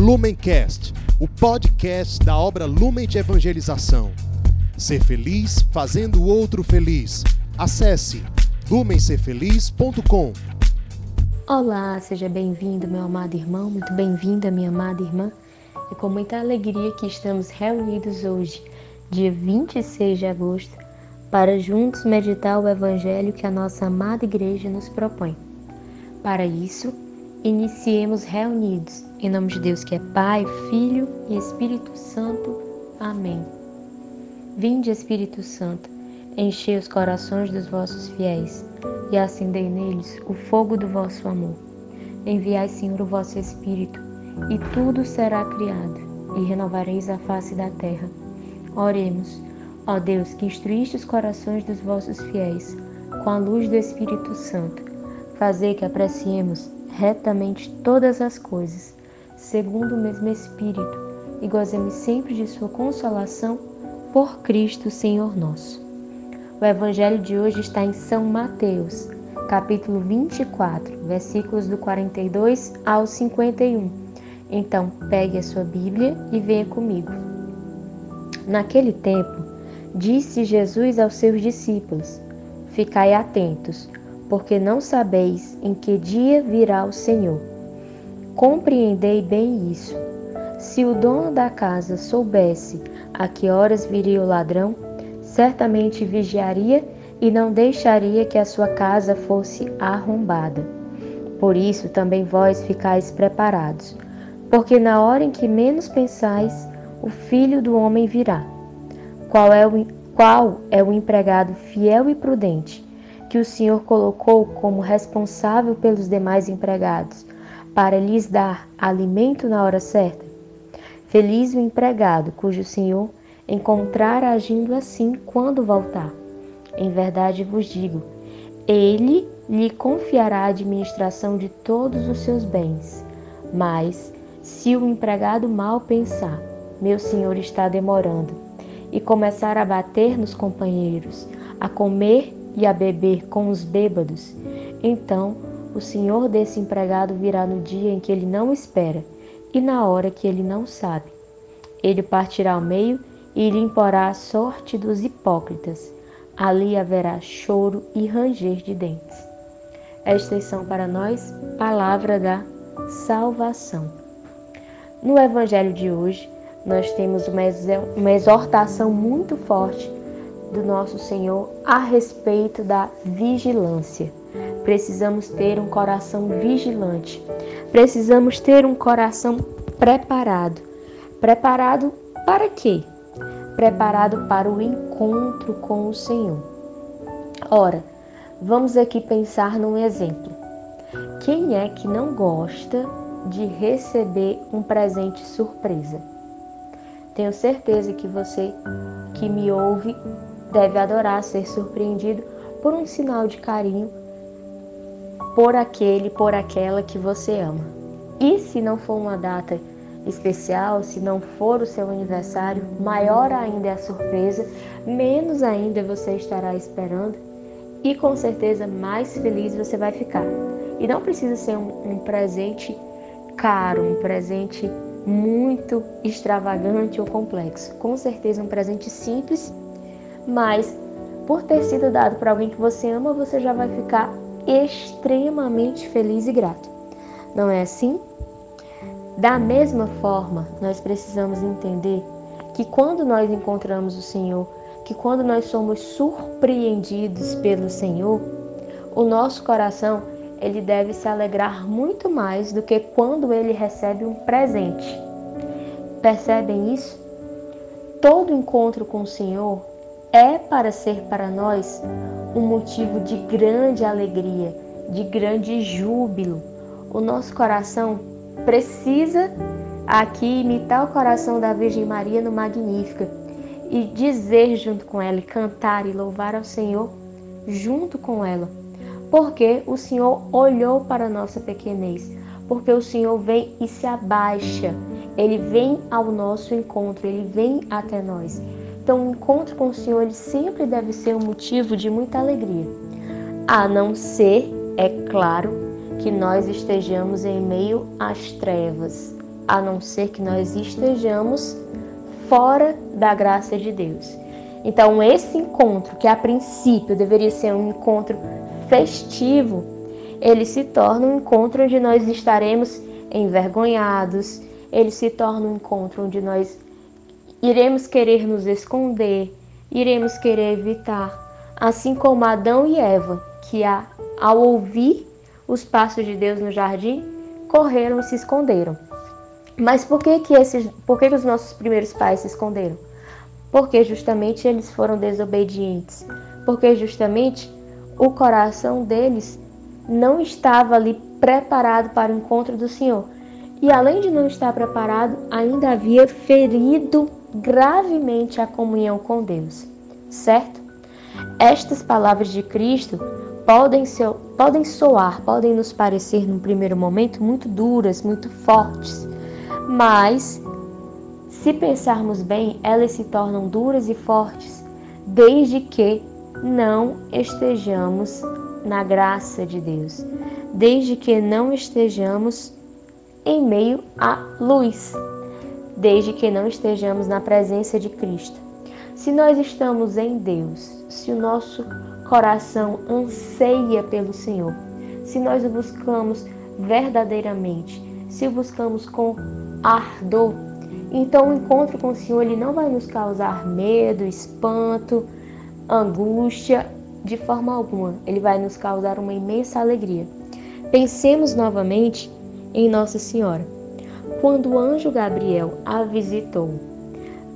Lumencast, o podcast da obra Lumen de Evangelização. Ser feliz fazendo o outro feliz. Acesse lumencerfeliz.com. Olá, seja bem-vindo, meu amado irmão, muito bem-vinda, minha amada irmã. É com muita alegria que estamos reunidos hoje, dia 26 de agosto, para juntos meditar o evangelho que a nossa amada igreja nos propõe. Para isso, iniciemos reunidos, em nome de Deus que é Pai, Filho e Espírito Santo. Amém. Vinde, Espírito Santo, enchei os corações dos vossos fiéis e acendei neles o fogo do vosso amor. Enviai, Senhor, o vosso Espírito, e tudo será criado, e renovareis a face da terra. Oremos, ó Deus, que instruíste os corações dos vossos fiéis com a luz do Espírito Santo. Fazei que apreciemos retamente todas as coisas, segundo o mesmo Espírito, e gozemos sempre de Sua consolação por Cristo Senhor nosso. O Evangelho de hoje está em São Mateus, capítulo 24, versículos do 42 ao 51. Então, pegue a sua Bíblia e venha comigo. Naquele tempo, disse Jesus aos seus discípulos: Ficai atentos porque não sabeis em que dia virá o Senhor. Compreendei bem isso. Se o dono da casa soubesse a que horas viria o ladrão, certamente vigiaria e não deixaria que a sua casa fosse arrombada. Por isso também vós ficais preparados, porque na hora em que menos pensais, o filho do homem virá. Qual é o, qual é o empregado fiel e prudente? Que o Senhor colocou como responsável pelos demais empregados, para lhes dar alimento na hora certa? Feliz o empregado cujo Senhor encontrar agindo assim quando voltar. Em verdade vos digo, ele lhe confiará a administração de todos os seus bens. Mas, se o empregado mal pensar, meu senhor está demorando, e começar a bater nos companheiros, a comer e a beber com os bêbados, então o senhor desse empregado virá no dia em que ele não espera e na hora que ele não sabe. Ele partirá ao meio e lhe imporá a sorte dos hipócritas. Ali haverá choro e ranger de dentes. Estas são para nós palavra salvação. No Evangelho de hoje, nós temos uma exortação muito forte do nosso Senhor a respeito da vigilância. Precisamos ter um coração vigilante. Precisamos ter um coração preparado. Preparado para quê? Preparado para o encontro com o Senhor. Ora, vamos aqui pensar num exemplo. Quem é que não gosta de receber um presente surpresa? Tenho certeza que você que me ouve deve adorar ser surpreendido por um sinal de carinho por aquele, por aquela que você ama. E se não for uma data especial, se não for o seu aniversário, maior ainda é a surpresa, menos ainda você estará esperando e com certeza mais feliz você vai ficar. E não precisa ser um, um presente caro, um presente muito extravagante ou complexo. Com certeza um presente simples, mas por ter sido dado para alguém que você ama, você já vai ficar extremamente feliz e grato. Não é assim? Da mesma forma, nós precisamos entender que quando nós encontramos o Senhor, que quando nós somos surpreendidos pelo Senhor, o nosso coração ele deve se alegrar muito mais do que quando ele recebe um presente. Percebem isso? Todo encontro com o Senhor é para ser para nós um motivo de grande alegria, de grande júbilo. O nosso coração precisa aqui imitar o coração da Virgem Maria no Magnífica e dizer junto com ela, cantar e louvar ao Senhor junto com ela. Porque o Senhor olhou para a nossa pequenez, porque o Senhor vem e se abaixa, ele vem ao nosso encontro, ele vem até nós. Então, o encontro com o Senhor ele sempre deve ser um motivo de muita alegria. A não ser, é claro, que nós estejamos em meio às trevas, a não ser que nós estejamos fora da graça de Deus. Então, esse encontro, que a princípio deveria ser um encontro festivo, ele se torna um encontro onde nós estaremos envergonhados, ele se torna um encontro onde nós iremos querer nos esconder, iremos querer evitar, assim como Adão e Eva, que ao ouvir os passos de Deus no jardim, correram e se esconderam. Mas por que que esses, por que, que os nossos primeiros pais se esconderam? Porque justamente eles foram desobedientes. Porque justamente o coração deles não estava ali preparado para o encontro do Senhor. E além de não estar preparado, ainda havia ferido gravemente a comunhão com Deus. Certo? Estas palavras de Cristo podem, ser, podem soar, podem nos parecer num primeiro momento muito duras, muito fortes, mas se pensarmos bem, elas se tornam duras e fortes desde que não estejamos na graça de Deus, desde que não estejamos em meio à luz, desde que não estejamos na presença de Cristo. Se nós estamos em Deus, se o nosso coração anseia pelo Senhor, se nós o buscamos verdadeiramente, se o buscamos com ardor, então o encontro com o Senhor ele não vai nos causar medo, espanto, angústia de forma alguma. Ele vai nos causar uma imensa alegria. Pensemos novamente em Nossa Senhora. Quando o anjo Gabriel a visitou,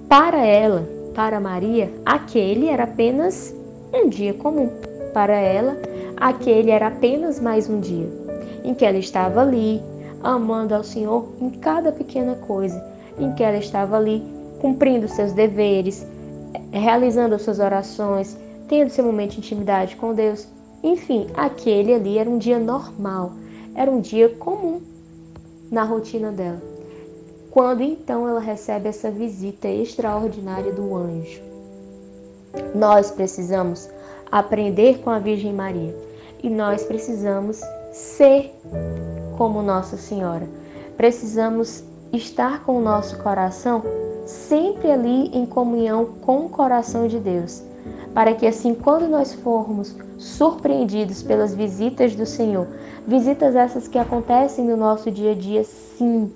para ela, para Maria, aquele era apenas um dia comum. Para ela, aquele era apenas mais um dia em que ela estava ali, amando ao Senhor em cada pequena coisa, em que ela estava ali cumprindo seus deveres, realizando as suas orações, tendo seu momento de intimidade com Deus. Enfim, aquele ali era um dia normal, era um dia comum na rotina dela. Quando então ela recebe essa visita extraordinária do anjo. Nós precisamos aprender com a Virgem Maria e nós precisamos ser como Nossa Senhora. Precisamos estar com o nosso coração sempre ali em comunhão com o coração de Deus, para que assim, quando nós formos surpreendidos pelas visitas do Senhor, visitas essas que acontecem no nosso dia a dia, sim,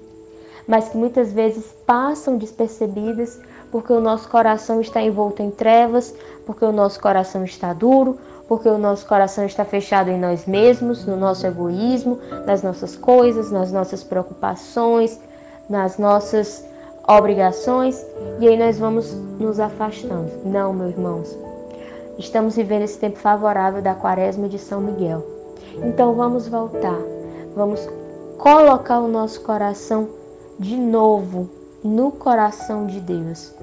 mas que muitas vezes passam despercebidas porque o nosso coração está envolto em trevas, porque o nosso coração está duro, porque o nosso coração está fechado em nós mesmos, no nosso egoísmo, nas nossas coisas, nas nossas preocupações, nas nossas obrigações, e aí nós vamos nos afastando. Não, meus irmãos. Estamos vivendo esse tempo favorável da Quaresma de São Miguel. Então vamos voltar, vamos colocar o nosso coração de novo no coração de Deus.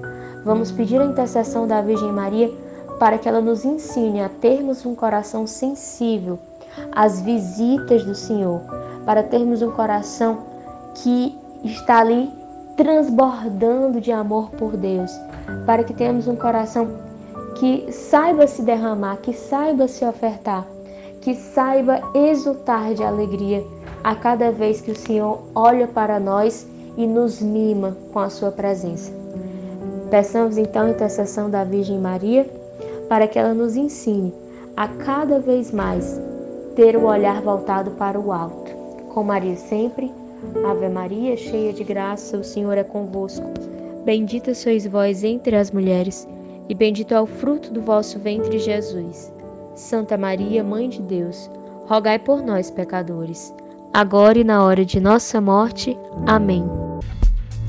Vamos pedir a intercessão da Virgem Maria para que ela nos ensine a termos um coração sensível às visitas do Senhor, para termos um coração que está ali transbordando de amor por Deus, para que tenhamos um coração que saiba se derramar, que saiba se ofertar, que saiba exultar de alegria a cada vez que o Senhor olha para nós e nos mima com a sua presença. Peçamos então a intercessão da Virgem Maria para que ela nos ensine a cada vez mais ter o olhar voltado para o alto. Com Maria sempre, Ave Maria, cheia de graça, o Senhor é convosco. Bendita sois vós entre as mulheres, e bendito é o fruto do vosso ventre, Jesus. Santa Maria, Mãe de Deus, rogai por nós, pecadores, agora e na hora de nossa morte. Amém.